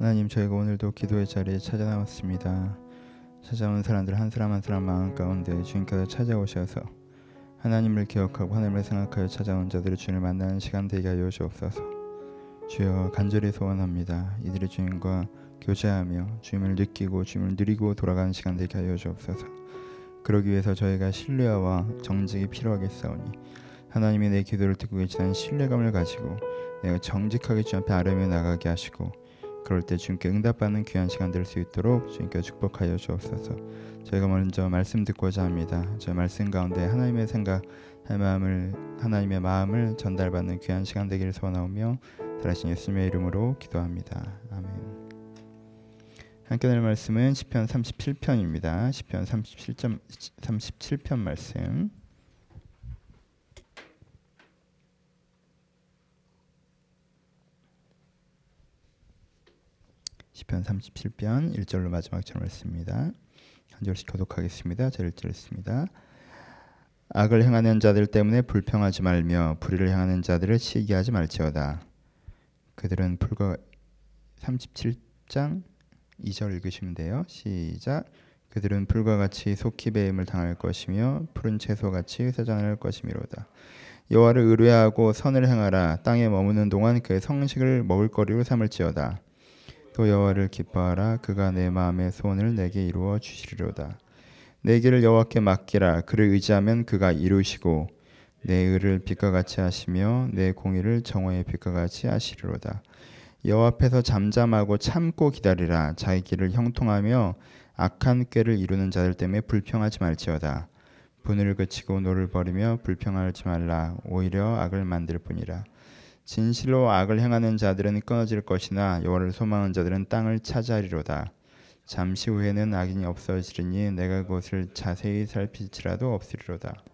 하나님 저희가 오늘도 기도의 자리에 찾아 나왔습니다. 찾아온 사람들 한 사람 한 사람 마음 가운데 주님께서 찾아오셔서 하나님을 기억하고 하나님을 생각하여 찾아온 자들의 주님을 만나는 시간 되게 하여 주옵소서. 주여 간절히 소원합니다. 이들의 주님과 교제하며 주님을 느끼고 주님을 누리고 돌아가는 시간 되게 하여 주옵소서. 그러기 위해서 저희가 신뢰와 정직이 필요하겠사오니 하나님이 내 기도를 듣고 계시다는 신뢰감을 가지고 내가 정직하게 주 앞에 아뢰며 나가게 하시고 그럴 때 주님께 응답받는 귀한 시간 될 수 있도록 주님께 축복하여 주옵소서. 저희가 먼저 말씀 듣고자 합니다. 저 말씀 가운데 하나님의 생각, 마음을 하나님의 마음을 전달받는 귀한 시간 되기를 소원하오며 달하신 예수님의 이름으로 기도합니다. 아멘. 함께 날 말씀은 시편 37편입니다. 시편 37점 37편 말씀. 시편 37편 1절로 마지막 절 말씀입니다. 한 절씩 교독하겠습니다. 절 1절 있습니다. 악을 행하는 자들 때문에 불평하지 말며 불의를 행하는 자들을 시기하지 말지어다. 그들은 불과 37장 2절 읽으시면 돼요. 시작. 그들은 불과 같이 속히 배임을 당할 것이며 푸른 채소 같이 세잔할 것이미로다. 여호와를 의뢰하고 선을 행하라. 땅에 머무는 동안 그의 성식을 먹을 거리로 삼을지어다. 또 여호와를 기뻐하라. 그가 네 마음의 소원을 네게 이루어 주시리로다. 네 길을 여호와께 맡기라. 그를 의지하면 그가 이루시고 네 의를 빛과 같이 하시며 네 공의를 정오의 빛과 같이 하시리로다. 여호와 앞에서 잠잠하고 참고 기다리라. 자기 길이 형통하며 악한 꾀를 이루는 자들 때문에 불평하지 말지어다. 분을 그치고 노를 버리며 불평하지 말라. 오히려 악을 만들 뿐이라. 진실로 악을 행하는 자들은 끊어질 것이나 여호와를 소망하는 자들은 땅을 차지하리로다. 잠시 후에는 악인이 없어지리니 내가 그것을 자세히 살필지라도 없으리로다.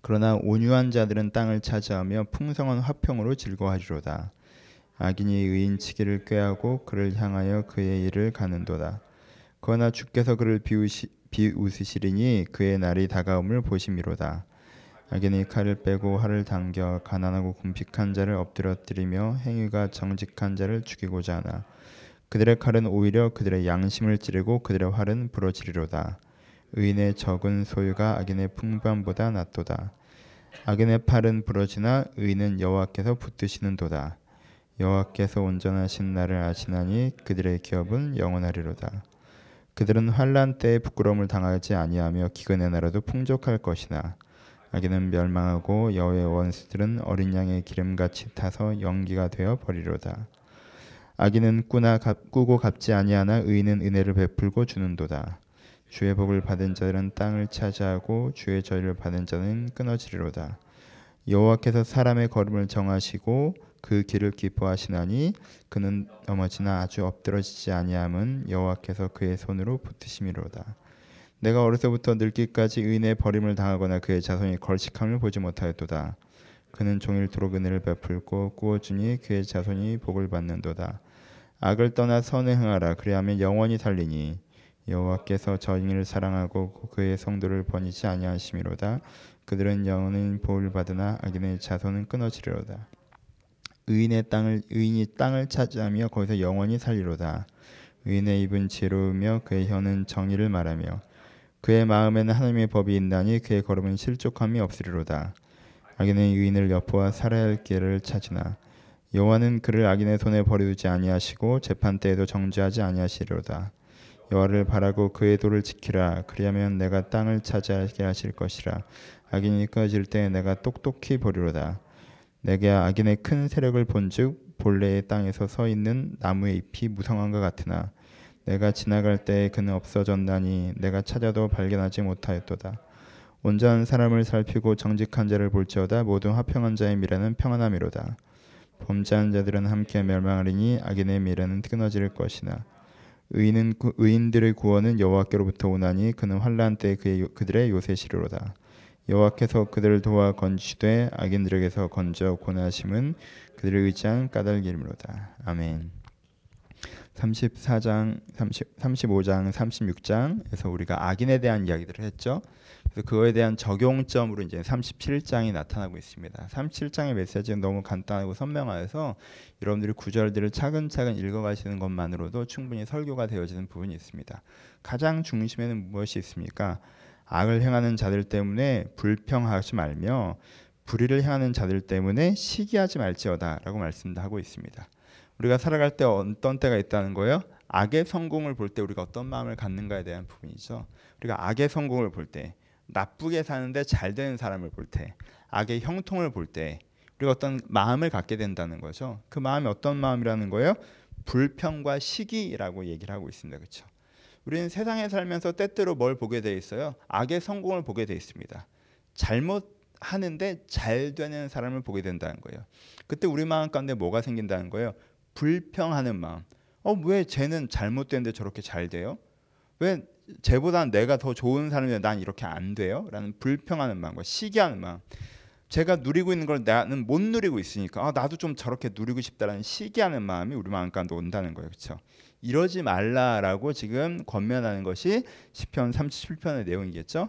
그러나 온유한 자들은 땅을 차지하며 풍성한 화평으로 즐거워하리로다. 악인이 의인 치기를 꾀하고 그를 향하여 그의 일을 가는도다. 그러나 주께서 그를 비우시, 비웃으시리니 그의 날이 다가옴을 보심이로다. 악인이 칼을 빼고 활을 당겨 가난하고 궁핍한 자를 엎드러뜨리며 행위가 정직한 자를 죽이고자 하나 그들의 칼은 오히려 그들의 양심을 찌르고 그들의 활은 부러지리로다. 의인의 적은 소유가 악인의 풍부함보다 낫도다. 악인의 팔은 부러지나 의인은 여호와께서 붙드시는도다. 여호와께서 온전하신 나를 아시나니 그들의 기업은 영원하리로다. 그들은 환란 때에 부끄러움을 당하지 아니하며 기근의 나라도 풍족할 것이나 악인은 멸망하고 여호의 원수들은 어린 양의 기름같이 타서 연기가 되어 버리로다. 악인은 꾸나 갚, 꾸고 갚지 아니하나 의인은 은혜를 베풀고 주는도다. 주의 복을 받은 자들은 땅을 차지하고 주의 저희를 받은 자는 끊어지리로다. 여호와께서 사람의 걸음을 정하시고 그 길을 기뻐하시나니 그는 넘어지나 아주 엎드러지지 아니함은 여호와께서 그의 손으로 붙으심이로다. 내가 어려서부터 늙기까지 의인의 버림을 당하거나 그의 자손이 걸식함을 보지 못하였도다. 그는 종일토록 은혜를 베풀고 꾸어주니 그의 자손이 복을 받는도다. 악을 떠나 선을 행하라 그리하면 영원히 살리니 여호와께서 저인을 사랑하고 그의 성도를 번이지 아니하심이로다. 그들은 영원히 복을 받으나 악인의 자손은 끊어지리로다. 의인의 땅을 의인이 땅을 차지하며 거기서 영원히 살리로다. 의인의 입은 지혜로우며 그의 혀는 정의를 말하며 그의 마음에는 하나님의 법이 있나니 그의 걸음은 실족함이 없으리로다. 악인은 의인을 엿보아 살아야 할 길을 찾으나 여호와는 그를 악인의 손에 버려두지 아니하시고 재판 때에도 정죄하지 아니하시리로다. 여호와를 바라고 그의 도를 지키라. 그리하면 내가 땅을 차지하게 하실 것이라. 악인이 끊어질 때 내가 똑똑히 보리로다. 내게 악인의 큰 세력을 본즉 본래의 땅에서 서 있는 나무의 잎이 무성한것 같으나 내가 지나갈 때 그는 없어졌나니 내가 찾아도 발견하지 못하였도다. 온전한 사람을 살피고 정직한 자를 볼지어다 모든 화평한 자의 미래는 평안함이로다. 범죄한 자들은 함께 멸망하리니 악인의 미래는 끊어질 것이나 의인은 의인들의 구원은 여호와께로부터 오나니 그는 환란 때 그의 그들의 요새시로다. 여호와께서 그들을 도와 건지되 악인들에게서 건져 고나심은 그들을 의지한 까닭이므로다. 아멘. 34장, 30, 35장, 36장에서 우리가 악인에 대한 이야기들을 했죠. 그래서 그거에 대한 적용점으로 이제 37장이 나타나고 있습니다. 37장의 메시지는 너무 간단하고 선명하여서 여러분들이 구절들을 차근차근 읽어가시는 것만으로도 충분히 설교가 되어지는 부분이 있습니다. 가장 중심에는 무엇이 있습니까? 악을 행하는 자들 때문에 불평하지 말며 불의를 행하는 자들 때문에 시기하지 말지어다라고 말씀하고 있습니다. 우리가 살아갈 때 어떤 때가 있다는 거예요? 악의 성공을 볼 때 우리가 어떤 마음을 갖는가에 대한 부분이죠. 우리가 악의 성공을 볼 때, 나쁘게 사는데 잘 되는 사람을 볼 때, 악의 형통을 볼 때, 우리가 어떤 마음을 갖게 된다는 거죠. 그 마음이 어떤 마음이라는 거예요? 불평과 시기라고 얘기를 하고 있습니다. 그렇죠? 우리는 세상에 살면서 때때로 뭘 보게 돼 있어요? 악의 성공을 보게 돼 있습니다. 잘못 하는데 잘 되는 사람을 보게 된다는 거예요. 그때 우리 마음 가운데 뭐가 생긴다는 거예요? 불평하는 마음. 어, 왜 쟤는 잘못된데 저렇게 잘 돼요? 왜 쟤보다 내가 더 좋은 사람인데 난 이렇게 안 돼요? 라는 불평하는 마음과 시기하는 마음. 제가 누리고 있는 걸 나는 못 누리고 있으니까 아, 나도 좀 저렇게 누리고 싶다라는 시기하는 마음이 우리 마음 가운데 온다는 거예요. 그렇죠? 이러지 말라라고 지금 권면하는 것이 시편 37편의 내용이겠죠.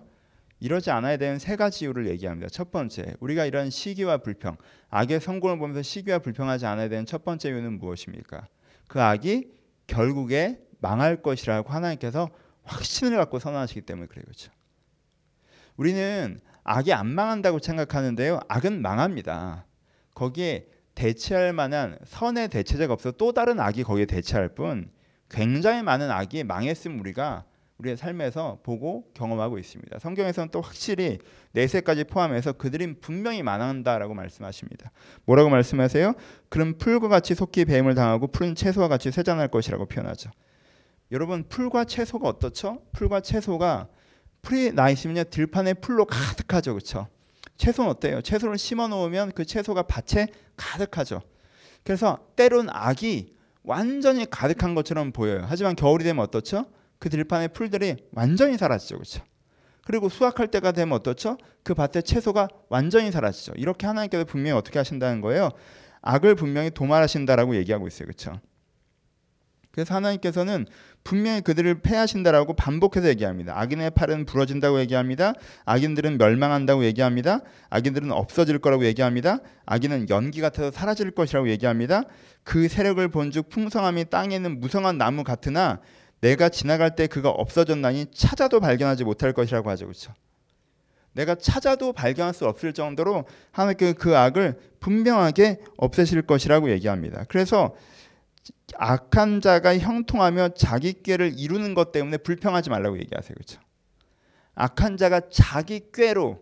이러지 않아야 되는 세 가지 이유를 얘기합니다. 첫 번째, 우리가 이런 시기와 불평, 악의 성공을 보면서 시기와 불평하지 않아야 되는 첫 번째 이유는 무엇입니까? 그 악이 결국에 망할 것이라고 하나님께서 확신을 갖고 선언하시기 때문에 그래요. 그렇죠? 우리는 악이 안 망한다고 생각하는데요. 악은 망합니다. 거기에 대체할 만한 선의 대체제가 없어 또 다른 악이 거기에 대체할 뿐 굉장히 많은 악이 망했음 우리가 우리의 삶에서 보고 경험하고 있습니다. 성경에서는 또 확실히 내세까지 포함해서 그들이 분명히 망한다라고 말씀하십니다. 뭐라고 말씀하세요? 그럼 풀과 같이 속히 뱀을 당하고 푸른 채소와 같이 쇠잔할 것이라고 표현하죠. 여러분 풀과 채소가 어떻죠? 풀과 채소가 풀이 나 있으면 들판에 풀로 가득하죠, 그렇죠? 채소는 어때요? 채소를 심어 놓으면 그 채소가 밭에 가득하죠. 그래서 때론 악이 완전히 가득한 것처럼 보여요. 하지만 겨울이 되면 어떻죠? 그 들판의 풀들이 완전히 사라지죠. 그렇죠? 그리고 수확할 때가 되면 어떻죠? 그 밭의 채소가 완전히 사라지죠. 이렇게 하나님께서 분명히 어떻게 하신다는 거예요? 악을 분명히 도말하신다라고 얘기하고 있어요. 그렇죠? 그래서 하나님께서는 분명히 그들을 패하신다라고 반복해서 얘기합니다. 악인의 팔은 부러진다고 얘기합니다. 악인들은 멸망한다고 얘기합니다. 악인들은 없어질 거라고 얘기합니다. 악인은 연기 같아서 사라질 것이라고 얘기합니다. 그 세력을 본즉 풍성함이 땅에 있는 무성한 나무 같으나 내가 지나갈 때 그가 없어졌나니 찾아도 발견하지 못할 것이라고 하죠. 그렇죠? 내가 찾아도 발견할 수 없을 정도로 하나님께 그 악을 분명하게 없애실 것이라고 얘기합니다. 그래서 악한 자가 형통하며 자기 꾀를 이루는 것 때문에 불평하지 말라고 얘기하세요. 그렇죠? 악한 자가 자기 꾀로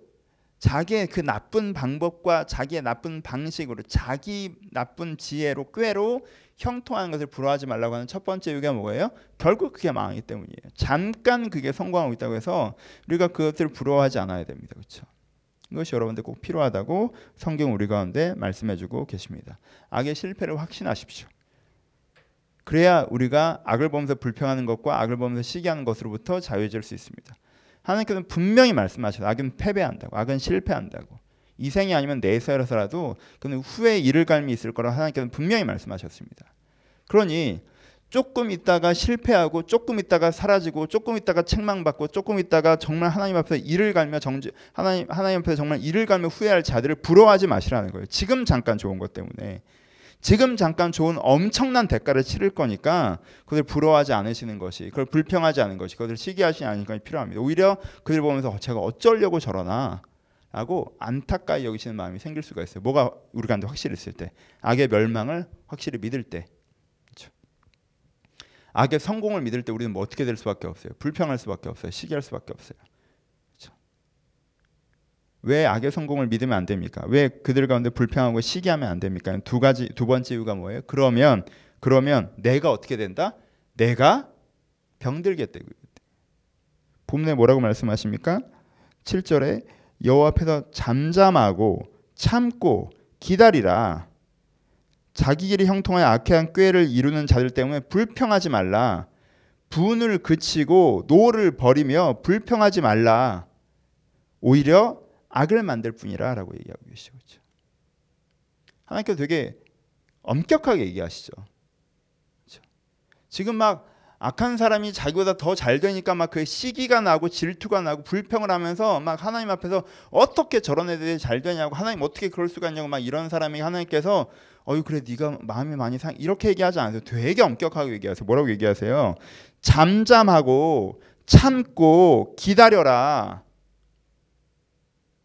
자기의 그 나쁜 방법과 자기의 나쁜 방식으로 자기 나쁜 지혜로 꾀로 형통하는 것을 부러워하지 말라고 하는 첫 번째 이유가 뭐예요? 결국 그게 망하기 때문이에요. 잠깐 그게 성공하고 있다고 해서 우리가 그것들을 부러워하지 않아야 됩니다. 그렇죠? 이것이 여러분들 꼭 필요하다고 성경 우리 가운데 말씀해주고 계십니다. 악의 실패를 확신하십시오. 그래야 우리가 악을 보면서 불평하는 것과 악을 보면서 시기하는 것으로부터 자유해질 수 있습니다. 하나님께서는 분명히 말씀하셔요. 악은 패배한다고, 악은 실패한다고. 이 생이 아니면 내세라서라도 그는 후에 이를 갈미 있을 거라 하나님께서는 분명히 말씀하셨습니다. 그러니 조금 있다가 실패하고 조금 있다가 사라지고 조금 있다가 책망받고 조금 있다가 정말 하나님 앞에 이를 갈며 정지 하나님 하나님 앞에 정말 이를 갈며 후회할 자들을 부러워하지 마시라는 거예요. 지금 잠깐 좋은 것 때문에 지금 잠깐 좋은 엄청난 대가를 치를 거니까 그들 부러워하지 않으시는 것이 그걸 불평하지 않은 것이 그들 시기하시지 않은 것이 필요합니다. 오히려 그들 보면서 제가 어쩌려고 저러나 라고 안타까이 여기시는 마음이 생길 수가 있어요. 뭐가 우리 가운데 확실히 있을 때 악의 멸망을 확실히 믿을 때? 악의 성공을 믿을 때 우리는 뭐 어떻게 될 수밖에 없어요. 불평할 수밖에 없어요. 시기할 수밖에 없어요. 그렇죠? 왜 악의 성공을 믿으면 안 됩니까? 왜 그들 가운데 불평하고 시기하면 안 됩니까? 두 가지 두 번째 이유가 뭐예요? 그러면 그러면 내가 어떻게 된다? 내가 병들겠다. 본문에 뭐라고 말씀하십니까? 7절에 여호와 앞에서 잠잠하고 참고 기다리라. 자기 길이 형통하여 악한 꾀를 이루는 자들 때문에 불평하지 말라. 분을 그치고 노를 버리며 불평하지 말라. 오히려 악을 만들 뿐이라라고 얘기하고 계시죠. 그렇죠? 하나님께서 되게 엄격하게 얘기하시죠. 그렇죠? 지금 막 악한 사람이 자기보다 더 잘 되니까 막 그 시기가 나고 질투가 나고 불평을 하면서 막 하나님 앞에서 어떻게 저런 애들이 잘 되냐고 하나님 어떻게 그럴 수가 있냐고 막 이런 사람이 하나님께서 어유 그래 네가 마음이 많이 상 이렇게 얘기하지 않으세요. 되게 엄격하게 얘기하세요. 뭐라고 얘기하세요? 잠잠하고 참고 기다려라.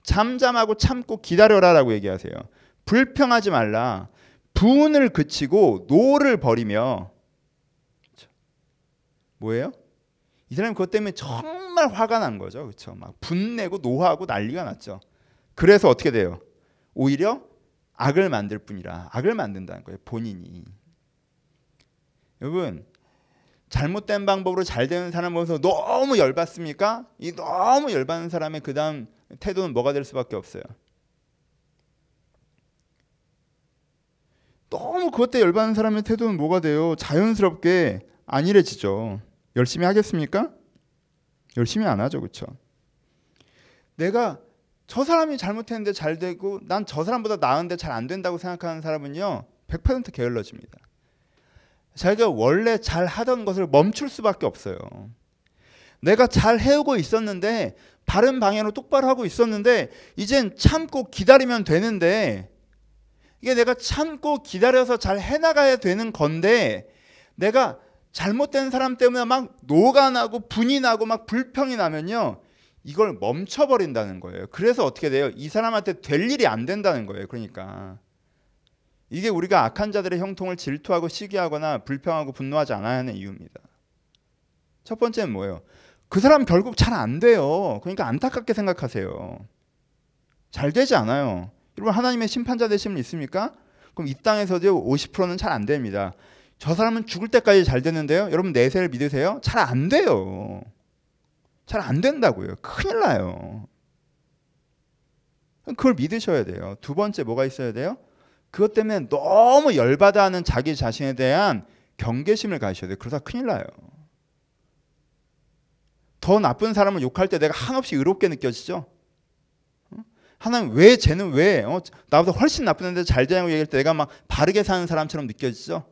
잠잠하고 참고 기다려라라고 얘기하세요. 불평하지 말라. 분을 그치고 노를 버리며 뭐예요? 이 사람이 그것 때문에 정말 화가 난 거죠. 그렇죠? 막 분내고 노하고 난리가 났죠. 그래서 어떻게 돼요? 오히려 악을 만들 뿐이라 악을 만든다는 거예요. 본인이. 여러분 잘못된 방법으로 잘 되는 사람 보면서 너무 열받습니까? 이 너무 열받는 사람의 그 다음 태도는 뭐가 될 수밖에 없어요. 너무 그것 때 열받는 사람의 태도는 뭐가 돼요? 자연스럽게 안일해지죠. 열심히 하겠습니까? 열심히 안 하죠, 그렇죠? 내가 저 사람이 잘못했는데 잘 되고 난 저 사람보다 나은데 잘 안 된다고 생각하는 사람은요, 100% 게을러집니다. 자기가 원래 잘 하던 것을 멈출 수밖에 없어요. 내가 잘 해오고 있었는데 바른 방향으로 똑바로 하고 있었는데 이젠 참고 기다리면 되는데 이게 내가 참고 기다려서 잘 해나가야 되는 건데 내가 잘못된 사람 때문에 막 노가 나고 분이 나고 막 불평이 나면요. 이걸 멈춰버린다는 거예요. 그래서 어떻게 돼요? 이 사람한테 될 일이 안 된다는 거예요. 그러니까. 이게 우리가 악한 자들의 형통을 질투하고 시기하거나 불평하고 분노하지 않아야 하는 이유입니다. 첫 번째는 뭐예요? 그 사람 결국 잘 안 돼요. 그러니까 안타깝게 생각하세요. 잘 되지 않아요. 여러분 하나님의 심판자 되심은 있습니까? 그럼 이 땅에서도 50%는 잘 안 됩니다. 저 사람은 죽을 때까지 잘 되는데요. 여러분 내세를 믿으세요? 잘 안 돼요. 잘 안 된다고요. 큰일 나요. 그걸 믿으셔야 돼요. 두 번째 뭐가 있어야 돼요? 그것 때문에 너무 열받아 하는 자기 자신에 대한 경계심을 가지셔야 돼요. 그러다 큰일 나요. 더 나쁜 사람을 욕할 때 내가 한없이 의롭게 느껴지죠? 하나님 왜 쟤는 왜 어, 나보다 훨씬 나쁜데 잘 되냐고 얘기할 때 내가 막 바르게 사는 사람처럼 느껴지죠?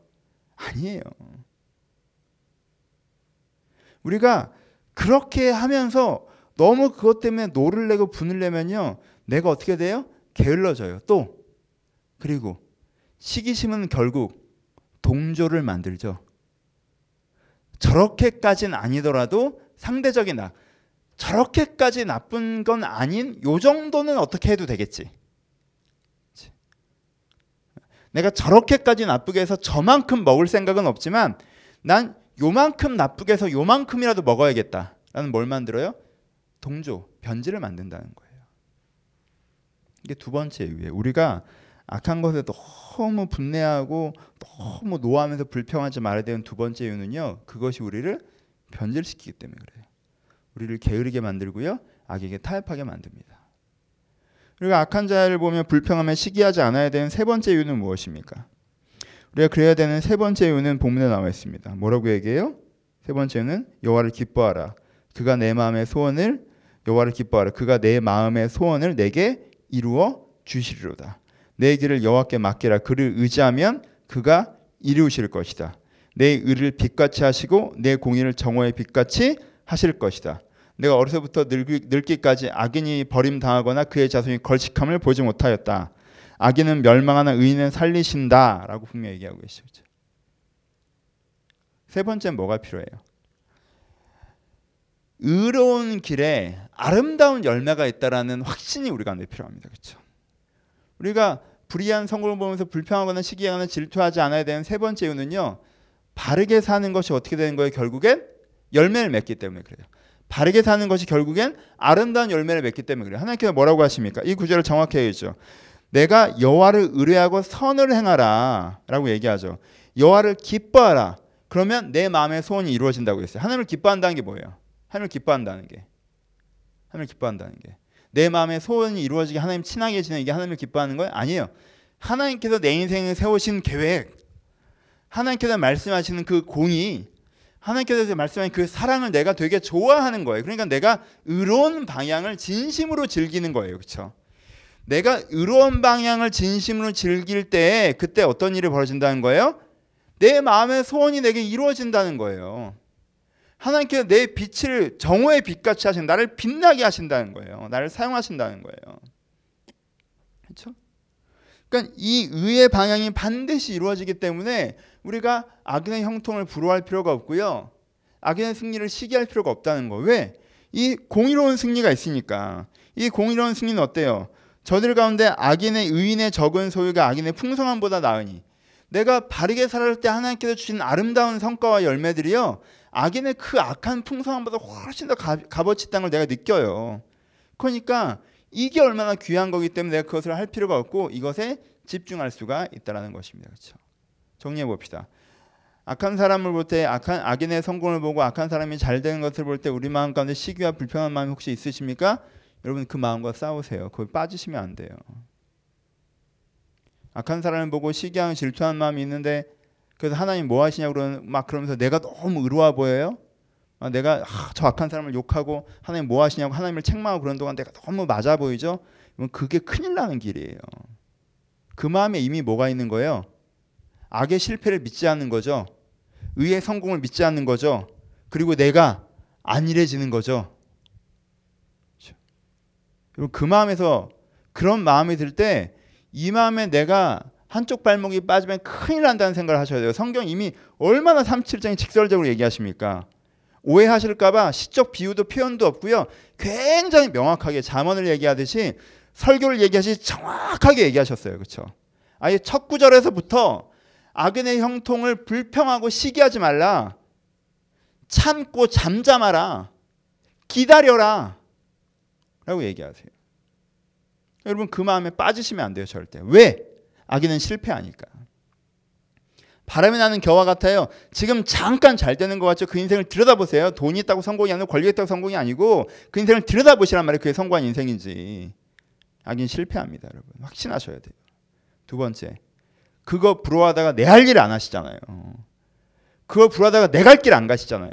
아니에요. 우리가 그렇게 하면서 너무 그것 때문에 노를 내고 분을 내면요. 내가 어떻게 돼요? 게을러져요. 또 그리고 시기심은 결국 동조를 만들죠. 저렇게까지는 아니더라도 상대적인 나 저렇게까지 나쁜 건 아닌 요 정도는 어떻게 해도 되겠지. 내가 저렇게까지 나쁘게 해서 저만큼 먹을 생각은 없지만 난 요만큼 나쁘게 해서 요만큼이라도 먹어야겠다라는 뭘 만들어요? 동조, 변질을 만든다는 거예요. 이게 두 번째 이유예요. 우리가 악한 것에 너무 분내하고 너무 노하면서 불평하지 말아야 되는 두 번째 이유는요. 그것이 우리를 변질시키기 때문에 그래요. 우리를 게으르게 만들고요. 악에게 타협하게 만듭니다. 그리고 악한 자를 보면 불평하며 시기하지 않아야 되는 세 번째 이유는 무엇입니까? 우리가 그래야 되는 세 번째 이유는 본문에 나와 있습니다. 뭐라고 얘기해요? 세 번째는 여호와를 기뻐하라. 그가 내 마음의 소원을 여호와를 기뻐하라. 그가 내 마음의 소원을 내게 이루어 주시리로다. 내 길을 여호와께 맡기라. 그를 의지하면 그가 이루실 것이다. 내 의를 빛같이 하시고 내 공의를 정오의 빛같이 하실 것이다. 내가 어려서부터 늙기, 늙기까지 악인이 버림당하거나 그의 자손이 걸식함을 보지 못하였다. 악인은 멸망하나 의인은 살리신다라고 분명히 얘기하고 계시죠. 세 번째는 뭐가 필요해요? 의로운 길에 아름다운 열매가 있다라는 확신이 우리가 늘 필요합니다. 그렇죠? 우리가 불의한 성공을 보면서 불평하거나 시기하거나 질투하지 않아야 되는 세 번째 이유는요. 바르게 사는 것이 어떻게 되는 거예요? 결국엔 열매를 맺기 때문에 그래요. 바르게 사는 것이 결국엔 아름다운 열매를 맺기 때문에 그래요. 하나님께서 뭐라고 하십니까? 이 구절을 정확히 해야죠. 내가 여호와를 의뢰하고 선을 행하라라고 얘기하죠. 여호와를 기뻐하라. 그러면 내 마음의 소원이 이루어진다고 했어요. 하나님을 기뻐한다는 게 뭐예요? 하나님을 기뻐한다는 게. 하나님을 기뻐한다는 게. 내 마음의 소원이 이루어지게 하나님 친하게 지내는 게 하나님을 기뻐하는 거예요? 아니에요. 하나님께서 내 인생을 세우신 계획, 하나님께서 말씀하시는 그 공의, 하나님께서 말씀하신 그 사랑을 내가 되게 좋아하는 거예요. 그러니까 내가 의로운 방향을 진심으로 즐기는 거예요. 그렇죠? 내가 의로운 방향을 진심으로 즐길 때 그때 어떤 일이 벌어진다는 거예요? 내 마음의 소원이 내게 이루어진다는 거예요. 하나님께서 내 빛을 정오의 빛같이 하신 나를 빛나게 하신다는 거예요. 나를 사용하신다는 거예요. 그렇죠? 그러니까 이 의의 방향이 반드시 이루어지기 때문에 우리가 악인의 형통을 부러워할 필요가 없고요. 악인의 승리를 시기할 필요가 없다는 거. 왜? 이 공의로운 승리가 있으니까. 이 공의로운 승리는 어때요? 저들 가운데 악인의 의인의 적은 소유가 악인의 풍성함보다 나으니 내가 바르게 살아갈 때 하나님께서 주신 아름다운 성과와 열매들이요 악인의 그 악한 풍성함보다 훨씬 더 값어치 걸 내가 느껴요. 그러니까 이게 얼마나 귀한 거기 때문에 내가 그것을 할 필요가 없고 이것에 집중할 수가 있다라는 것입니다. 그렇죠? 정리해 봅시다. 악한 사람을 볼 때 악한 악인의 성공을 보고 악한 사람이 잘 되는 것을 볼 때 우리 마음 가운데 시기와 불평한 마음이 혹시 있으십니까? 여러분 그 마음과 싸우세요. 거기 빠지시면 안 돼요. 악한 사람을 보고 시기하는 질투한 마음이 있는데 그래서 하나님 뭐 하시냐고 그러는 막 그러면서 내가 너무 의로워 보여요. 아, 내가 아, 저 악한 사람을 욕하고 하나님 뭐 하시냐고 하나님을 책망하고 그런 동안 내가 너무 맞아 보이죠? 그게 큰일 나는 길이에요. 그 마음에 이미 뭐가 있는 거예요? 악의 실패를 믿지 않는 거죠. 의의 성공을 믿지 않는 거죠. 그리고 내가 안일해지는 거죠. 그렇죠? 그 마음에서 그런 마음이 들 때 이 마음에 내가 한쪽 발목이 빠지면 큰일 난다는 생각을 하셔야 돼요. 성경 이미 얼마나 37장이 직설적으로 얘기하십니까? 오해하실까봐 시적 비유도 표현도 없고요. 굉장히 명확하게 잠언을 얘기하듯이 설교를 얘기하시 정확하게 얘기하셨어요. 그렇죠? 아예 첫 구절에서부터 악인의 형통을 불평하고 시기하지 말라. 참고 잠잠하라. 기다려라. 라고 얘기하세요. 여러분 그 마음에 빠지시면 안 돼요. 절대. 왜? 악인은 실패하니까. 바람이 나는 겨와 같아요. 지금 잠깐 잘 되는 것 같죠? 그 인생을 들여다보세요. 돈이 있다고 성공이 아니고 권리 있다고 성공이 아니고 그 인생을 들여다보시란 말이에요. 그게 성공한 인생인지. 악인 실패합니다, 여러분. 확신하셔야 돼요. 두 번째. 그거 부러워하다가 내 할 일 안 하시잖아요. 그거 부러워하다가 내 갈 길 안 가시잖아요.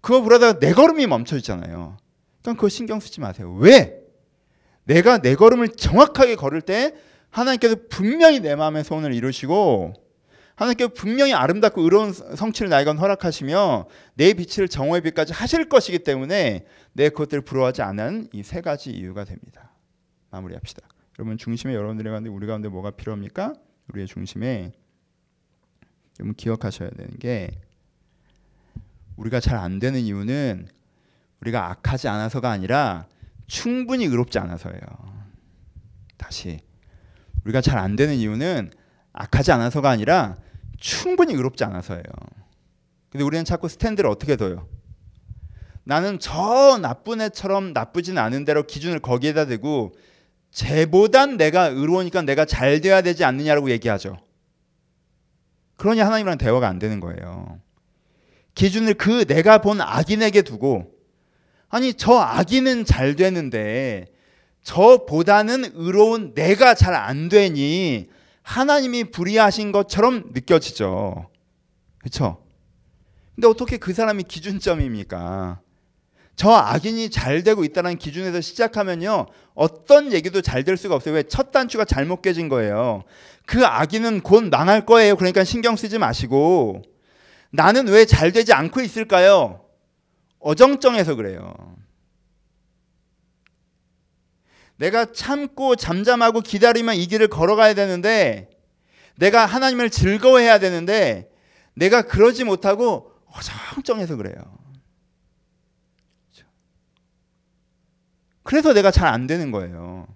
그거 부러워하다가 내 걸음이 멈춰있잖아요. 그럼 그거 신경 쓰지 마세요. 왜? 내가 내 걸음을 정확하게 걸을 때 하나님께서 분명히 내 마음의 소원을 이루시고 하나님께서 분명히 아름답고 의로운 성취를 나에게 허락하시며 내 빛을 정오의 빛까지 하실 것이기 때문에 내 그것들을 부러워하지 않은 이 세 가지 이유가 됩니다. 마무리합시다. 여러분 중심에 여러분들의 가운데 우리 가운데 뭐가 필요합니까? 우리의 중심에 여러분 기억하셔야 되는 게 우리가 잘 안 되는 이유는 우리가 악하지 않아서가 아니라 충분히 의롭지 않아서예요. 다시 우리가 잘 안 되는 이유는 악하지 않아서가 아니라 충분히 의롭지 않아서예요. 근데 우리는 자꾸 스탠드를 어떻게 둬요? 나는 저 나쁜 애처럼 나쁘진 않은 대로 기준을 거기에다 대고 쟤보단 내가 의로우니까 내가 잘 돼야 되지 않느냐라고 얘기하죠. 그러니 하나님이랑 대화가 안 되는 거예요. 기준을 그 내가 본 악인에게 두고 아니 저 악인은 잘 되는데 저보다는 의로운 내가 잘 안 되니 하나님이 불의하신 것처럼 느껴지죠. 그렇죠? 근데 어떻게 그 사람이 기준점입니까? 저 악인이 잘 되고 있다는 기준에서 시작하면요. 어떤 얘기도 잘 될 수가 없어요. 왜? 첫 단추가 잘못 깨진 거예요. 그 악인은 곧 망할 거예요. 그러니까 신경 쓰지 마시고 나는 왜 잘 되지 않고 있을까요? 어정쩡해서 그래요. 내가 참고 잠잠하고 기다리면 이 길을 걸어가야 되는데 내가 하나님을 즐거워해야 되는데 내가 그러지 못하고 어정쩡해서 그래요. 그래서 내가 잘 안 되는 거예요.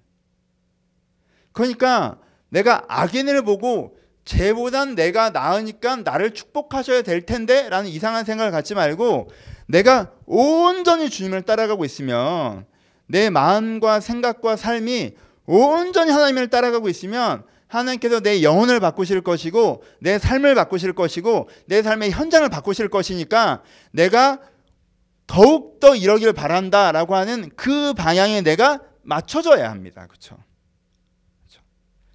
그러니까 내가 악인을 보고 쟤보단 내가 나으니까 나를 축복하셔야 될 텐데 라는 이상한 생각을 갖지 말고 내가 온전히 주님을 따라가고 있으면 내 마음과 생각과 삶이 온전히 하나님을 따라가고 있으면 하나님께서 내 영혼을 바꾸실 것이고 내 삶을 바꾸실 것이고 내 삶의 현장을 바꾸실 것이니까 내가 더욱더 이러기를 바란다라고 하는 그 방향에 내가 맞춰져야 합니다. 그렇죠?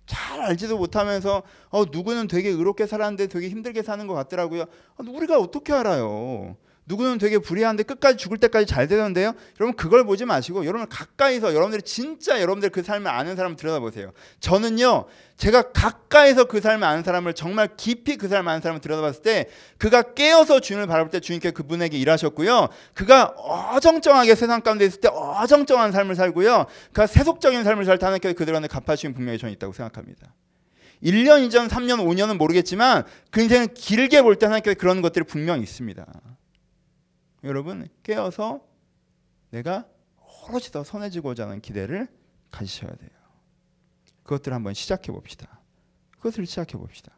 잘 알지도 못하면서 어, 누구는 되게 의롭게 살았는데 되게 힘들게 사는 것 같더라고요. 아, 우리가 어떻게 알아요? 누구는 되게 불의한데 끝까지 죽을 때까지 잘 되는데요. 여러분 그걸 보지 마시고 여러분 가까이서 여러분들이 진짜 여러분들 그 삶을 아는 사람을 들여다보세요. 저는요. 제가 가까이서 그 삶을 아는 사람을 정말 깊이 그 삶을 아는 사람을 들여다봤을 때 그가 깨어서 주님을 바라볼 때 주님께 그분에게 일하셨고요. 그가 어정쩡하게 세상 가운데 있을 때 어정쩡한 삶을 살고요. 그가 세속적인 삶을 살때 하나님께 그들한테 갚아주신 분명히 저는 있다고 생각합니다. 1년, 2년, 3년, 5년은 모르겠지만 그 인생을 길게 볼 때 하나님께 그런 것들이 분명히 있습니다. 여러분 깨어서 내가 오롯이 더 선해지고자 하는 기대를 가지셔야 돼요. 그것들을 한번 시작해 봅시다. 그것을 시작해 봅시다.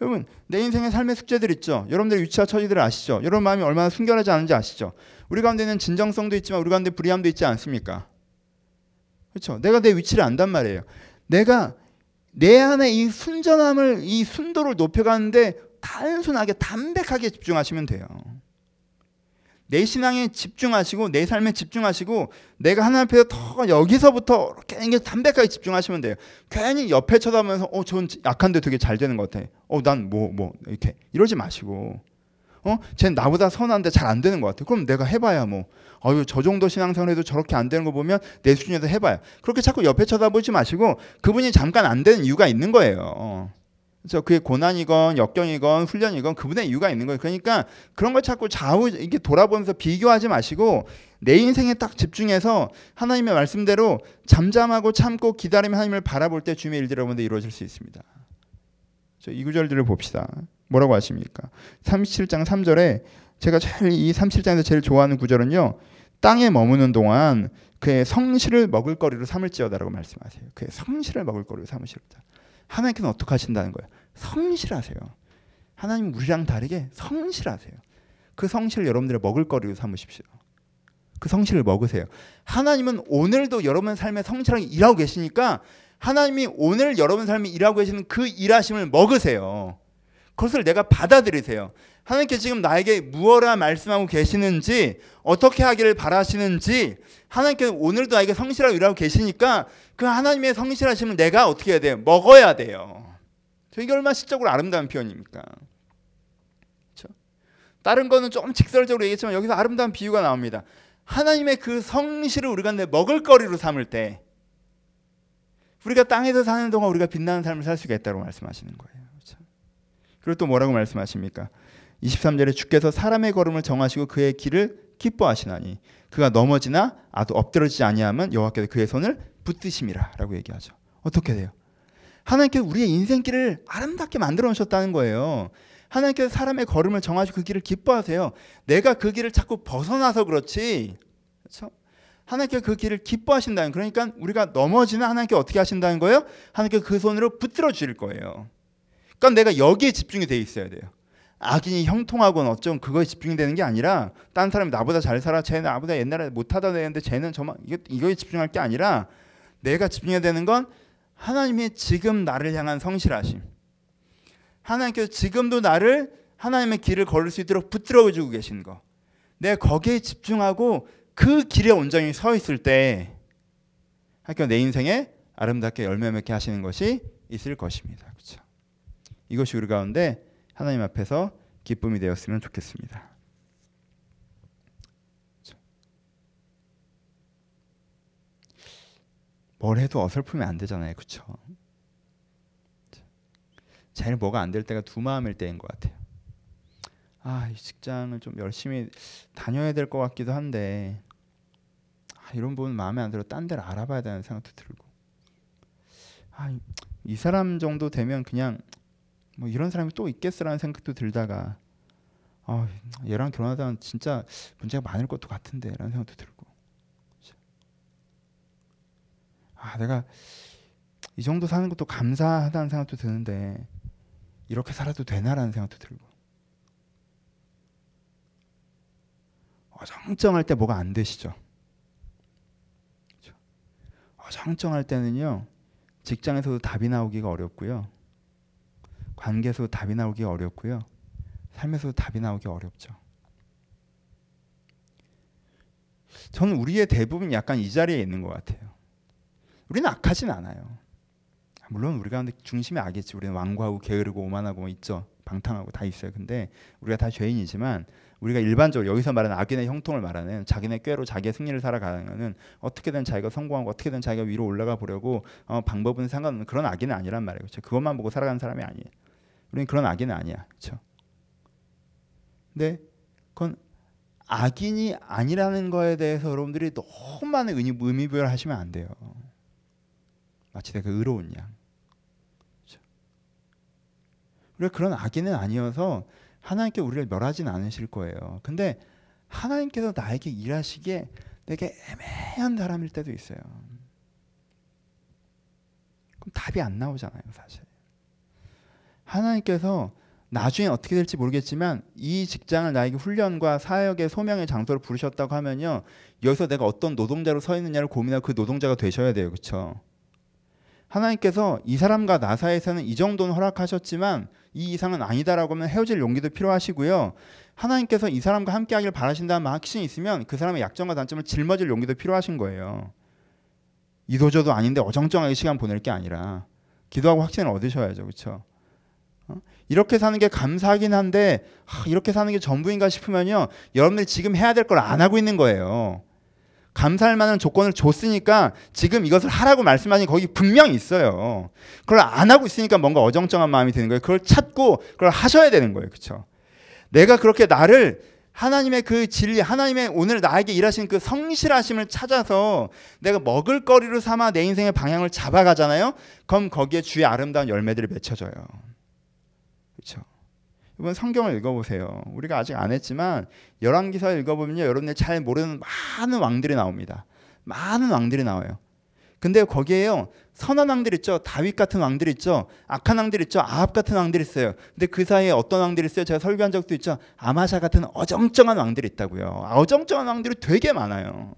여러분 내 인생의 삶의 숙제들 있죠. 여러분들 위치와 처지들을 아시죠. 여러분 마음이 얼마나 순결하지 않은지 아시죠. 우리 가운데는 진정성도 있지만 우리 가운데 불의함도 있지 않습니까? 그렇죠. 내가 내 위치를 안단 말이에요. 내가 내 안에 이 순전함을 이 순도를 높여가는데 단순하게 담백하게 집중하시면 돼요. 내 신앙에 집중하시고 내 삶에 집중하시고 내가 하나님 앞에서 더 여기서부터 이렇게 담백하게 집중하시면 돼요. 괜히 옆에 쳐다보면서 어, 전 약한데 되게 잘 되는 것 같아. 어, 난 뭐뭐 뭐, 이렇게 이러지 마시고 어, 쟤 나보다 선한데 잘 안 되는 것 같아. 그럼 내가 해봐야 뭐 어유 저 정도 신앙생활에도 저렇게 안 되는 거 보면 내 수준에서 해봐요. 그렇게 자꾸 옆에 쳐다보지 마시고 그분이 잠깐 안 되는 이유가 있는 거예요. 어. 그래서 그게 고난이건 역경이건 훈련이건 그분의 이유가 있는 거예요. 그러니까 그런 걸 자꾸 좌우 이렇게 돌아보면서 비교하지 마시고 내 인생에 딱 집중해서 하나님의 말씀대로 잠잠하고 참고 기다리며 하나님을 바라볼 때 주님의 일들이 여러분들 이루어질 수 있습니다. 이 구절들을 봅시다. 뭐라고 하십니까? 37장 3절에 제가 제일 이 37장에서 제일 좋아하는 구절은요. 땅에 머무는 동안 그의 성실을 먹을 거리로 삼을지어다라고 말씀하세요. 그의 성실을 먹을 거리로 삼으시다. 하나님께서 어떻게 하신다는 거예요? 성실하세요. 하나님 우리랑 다르게 성실하세요. 그 성실을 여러분들의 먹을거리로 삼으십시오. 그 성실을 먹으세요. 하나님은 오늘도 여러분 삶에 성실하게 일하고 계시니까 하나님이 오늘 여러분 삶에 일하고 계시는 그 일하심을 먹으세요. 그것을 내가 받아들이세요. 하나님께 지금 나에게 무엇라 말씀하고 계시는지 어떻게 하기를 바라시는지 하나님께서 오늘도 나에게 성실하게 일하고 계시니까 그 하나님의 성실하심을 내가 어떻게 해야 돼요? 먹어야 돼요. 이게 얼마나 시적으로 아름다운 표현입니까? 그렇죠? 다른 거는 좀 직설적으로 얘기했지만 여기서 아름다운 비유가 나옵니다. 하나님의 그 성실을 우리가 내 먹을거리로 삼을 때 우리가 땅에서 사는 동안 우리가 빛나는 삶을 살 수가 있다고 말씀하시는 거예요. 그렇죠? 그리고 또 뭐라고 말씀하십니까? 23절에 주께서 사람의 걸음을 정하시고 그의 길을 기뻐하시나니 그가 넘어지나 아도 엎드러지지 아니하면 여호와께서 그의 손을 붙드심이라라고 얘기하죠. 어떻게 돼요? 하나님께서 우리의 인생길을 아름답게 만들어 놓으셨다는 거예요. 하나님께서 사람의 걸음을 정하시고 그 길을 기뻐하세요. 내가 그 길을 자꾸 벗어나서 그렇지. 그렇죠? 하나님께서 그 길을 기뻐하신다는 그러니까 우리가 넘어지는 하나님께 어떻게 하신다는 거예요? 하나님께서 그 손으로 붙들어 주실 거예요. 그러니까 내가 여기에 집중이 돼 있어야 돼요. 악인이 형통하건 어쩜 그거에 집중되는 게 아니라 딴 사람이 나보다 잘 살아 쟤는 나보다 옛날에 못하다 되는데 쟤는 저만 이거, 이거에 집중할 게 아니라 내가 집중해야 되는 건 하나님의 지금 나를 향한 성실하심 하나님께서 지금도 나를 하나님의 길을 걸을 수 있도록 붙들어 주고 계신 거 내가 거기에 집중하고 그 길에 온전히 서 있을 때 하나님께서 내 인생에 아름답게 열매 맺게 하시는 것이 있을 것입니다 그렇죠? 이것이 우리 가운데 하나님 앞에서 기쁨이 되었으면 좋겠습니다. 뭘 해도 어설프면 안 되잖아요. 그렇죠? 제일 뭐가 안 될 때가 두 마음일 때인 것 같아요. 아, 이 직장을 좀 열심히 다녀야 될 것 같기도 한데 아, 이런 부분 마음에 안 들어 딴 데를 알아봐야 되는 생각도 들고 아, 이 사람 정도 되면 그냥 뭐 이런 사람이 또 있겠어라는 생각도 들다가 아, 얘랑 결혼하다 진짜 문제가 많을 것도 같은데라는 생각도 들고 아 내가 이 정도 사는 것도 감사하다는 생각도 드는데 이렇게 살아도 되나라는 생각도 들고 어정쩡할 때 뭐가 안 되시죠? 그렇죠? 어정쩡할 때는요 직장에서도 답이 나오기가 어렵고요 관계에서 답이 나오기 어렵고요. 삶에서 답이 나오기 어렵죠. 저는 우리의 대부분 약간 이 자리에 있는 것 같아요. 우리는 악하진 않아요. 물론 우리가 근데 중심이 악이지. 우리는 완고하고 게으르고 오만하고 뭐 있죠. 방탕하고 다 있어요. 근데 우리가 다 죄인이지만 우리가 일반적으로 여기서 말하는 악인의 형통을 말하는 자기네 꾀로 자기의 승리를 살아가는 어떻게든 자기가 성공하고 어떻게든 자기가 위로 올라가 보려고 어, 방법은 상관없는 그런 악인은 아니란 말이에요. 그렇죠? 그것만 보고 살아가는 사람이 아니에요. 우리는 그런 악인은 아니야. 그렇죠? 근데 그건 악인이 아니라는 거에 대해서 여러분들이 너무 많은 의미, 의미부여를 하시면 안 돼요. 마치 내가 의로운 양. 그렇죠? 우리가 그런 악인은 아니어서 하나님께 우리를 멸하진 않으실 거예요. 근데 하나님께서 나에게 일하시기에 내게 애매한 사람일 때도 있어요. 그럼 답이 안 나오잖아요, 사실. 하나님께서 나중에 어떻게 될지 모르겠지만 이 직장을 나에게 훈련과 사역의 소명의 장소로 부르셨다고 하면요. 여기서 내가 어떤 노동자로 서 있느냐를 고민하고 그 노동자가 되셔야 돼요. 그렇죠? 하나님께서 이 사람과 나 사이에서는 이 정도는 허락하셨지만 이 이상은 아니다라고 하면 헤어질 용기도 필요하시고요. 하나님께서 이 사람과 함께 하길 바라신다는 확신이 있으면 그 사람의 약점과 단점을 짊어질 용기도 필요하신 거예요. 이도저도 아닌데 어정쩡하게 시간 보낼 게 아니라 기도하고 확신을 얻으셔야죠. 그렇죠? 이렇게 사는 게 감사하긴 한데 하, 이렇게 사는 게 전부인가 싶으면요. 여러분들이 지금 해야 될 걸 안 하고 있는 거예요. 감사할 만한 조건을 줬으니까 지금 이것을 하라고 말씀하신 거기 분명히 있어요. 그걸 안 하고 있으니까 뭔가 어정쩡한 마음이 드는 거예요. 그걸 찾고 그걸 하셔야 되는 거예요. 그렇죠? 내가 그렇게 나를 하나님의 그 진리, 하나님의 오늘 나에게 일하신 그 성실하심을 찾아서 내가 먹을 거리로 삼아 내 인생의 방향을 잡아가잖아요. 그럼 거기에 주의 아름다운 열매들이 맺혀져요. 이번 성경을 읽어보세요. 우리가 아직 안 했지만 열왕기서 읽어보면요, 여러분들 잘 모르는 많은 왕들이 나옵니다. 많은 왕들이 나와요. 근데 거기에요 선한 왕들 있죠, 다윗 같은 왕들 있죠, 악한 왕들 있죠, 아합 같은 왕들 있어요. 근데 그 사이에 어떤 왕들이 있어요? 제가 설교한 적도 있죠. 아마샤 같은 어정쩡한 왕들이 있다고요. 어정쩡한 왕들이 되게 많아요.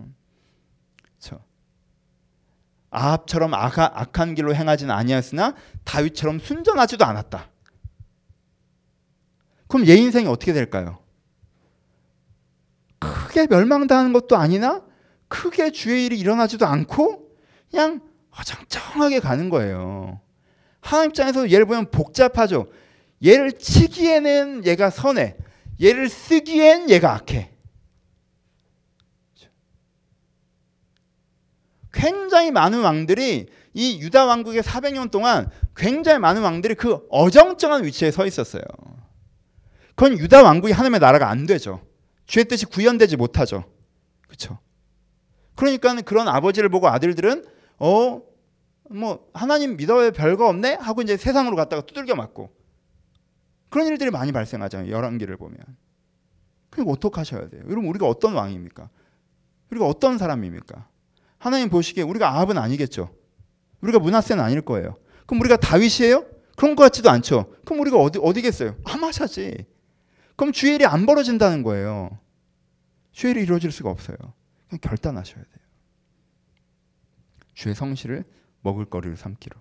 그렇죠. 아합처럼 악한 길로 행하지는 아니었으나 다윗처럼 순전하지도 않았다. 그럼 얘 인생이 어떻게 될까요? 크게 멸망당하는 것도 아니나 크게 주의 일이 일어나지도 않고 그냥 어정쩡하게 가는 거예요. 하나님 입장에서 얘를 보면 복잡하죠. 얘를 치기에는 얘가 선해. 얘를 쓰기엔 얘가 악해. 굉장히 많은 왕들이 이 유다 왕국의 400년 동안 굉장히 많은 왕들이 그 어정쩡한 위치에 서 있었어요. 그건 유다 왕국이 하나님의 나라가 안 되죠. 주의 뜻이 구현되지 못하죠. 그렇죠? 그러니까 그런 아버지를 보고 아들들은 어 뭐 하나님 믿어야 별거 없네 하고 이제 세상으로 갔다가 두들겨 맞고 그런 일들이 많이 발생하잖아요. 열왕기를 보면. 그러니까 어떻게 하셔야 돼요? 여러분 우리가 어떤 왕입니까? 우리가 어떤 사람입니까? 하나님 보시기에 우리가 아합은 아니겠죠. 우리가 문하세는 아닐 거예요. 그럼 우리가 다윗이에요? 그런 것 같지도 않죠. 그럼 우리가 어디 어디겠어요? 아마샤지. 그럼 주의 일이 안 벌어진다는 거예요. 주의 일이 이루어질 수가 없어요. 그냥 결단하셔야 돼요. 주의 성실을 먹을 거리로 삼기로.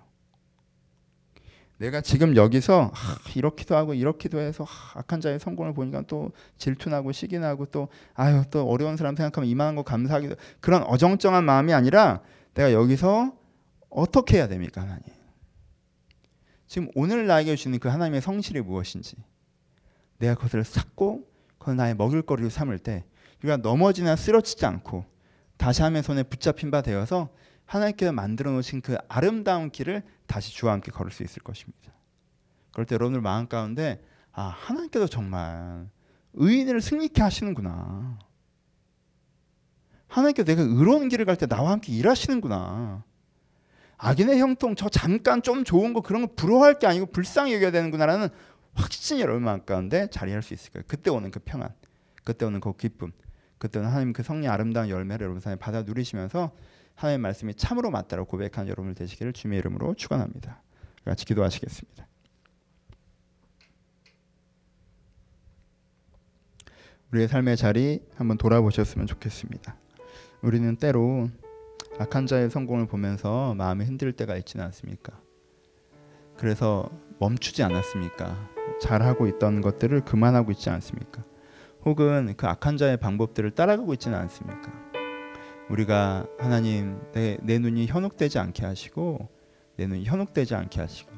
내가 지금 여기서 아, 이렇기도 하고 이렇기도 해서 아, 악한 자의 성공을 보니까 또 질투나고 시기나고 또 아유 또 어려운 사람 생각하면 이만한 거 감사하기도 그런 어정쩡한 마음이 아니라 내가 여기서 어떻게 해야 됩니까 하나님? 지금 오늘 나에게 주시는 그 하나님의 성실이 무엇인지 내가 그것을 쌓고 그걸 나의 먹을거리로 삼을 때 우리가 넘어지나 쓰러지지 않고 다시 하면 손에 붙잡힌 바 되어서 하나님께서 만들어 놓으신 그 아름다운 길을 다시 주와 함께 걸을 수 있을 것입니다. 그럴 때 여러분들 마음 가운데 아 하나님께서 정말 의인을 승리케 하시는구나. 하나님께서 내가 의로운 길을 갈 때 나와 함께 일하시는구나. 악인의 형통 저 잠깐 좀 좋은 거 그런 거 부러워할 게 아니고 불쌍히 여겨야 되는구나라는 확신이 마음 가운데 자리할 수 있을 거예요. 그때 오는 그 평안, 그때 오는 그 기쁨, 그때는 하나님 그 성령 아름다운 열매를 여러분 삶에 받아 누리시면서 하나님의 말씀이 참으로 맞다고 고백하는 여러분들 되시기를 주님의 이름으로 축원합니다. 같이 기도하시겠습니다. 우리의 삶의 자리 한번 돌아보셨으면 좋겠습니다. 우리는 때로 악한 자의 성공을 보면서 마음이 흔들 때가 있지는 않습니까? 그래서 멈추지 않았습니까? 잘하고 있던 것들을 그만하고 있지 않습니까? 혹은 그 악한 자의 방법들을 따라가고 있지는 않습니까? 우리가 하나님 내, 내 눈이 현혹되지 않게 하시고 내 눈이 현혹되지 않게 하시고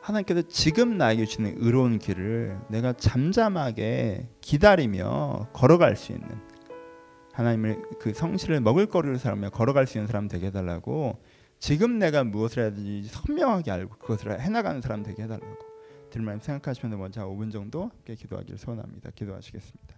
하나님께서 지금 나에게 주는 의로운 길을 내가 잠잠하게 기다리며 걸어갈 수 있는 하나님을 그 성실을 먹을 거리를 삼며 걸어갈 수 있는 사람 되게 해달라고 지금 내가 무엇을 해야 되는지 선명하게 알고 그것을 해나가는 사람 되게 해달라고 들말 생각하시면서 먼저 한 5분 정도 함께 기도하기를 소원합니다. 기도하시겠습니다.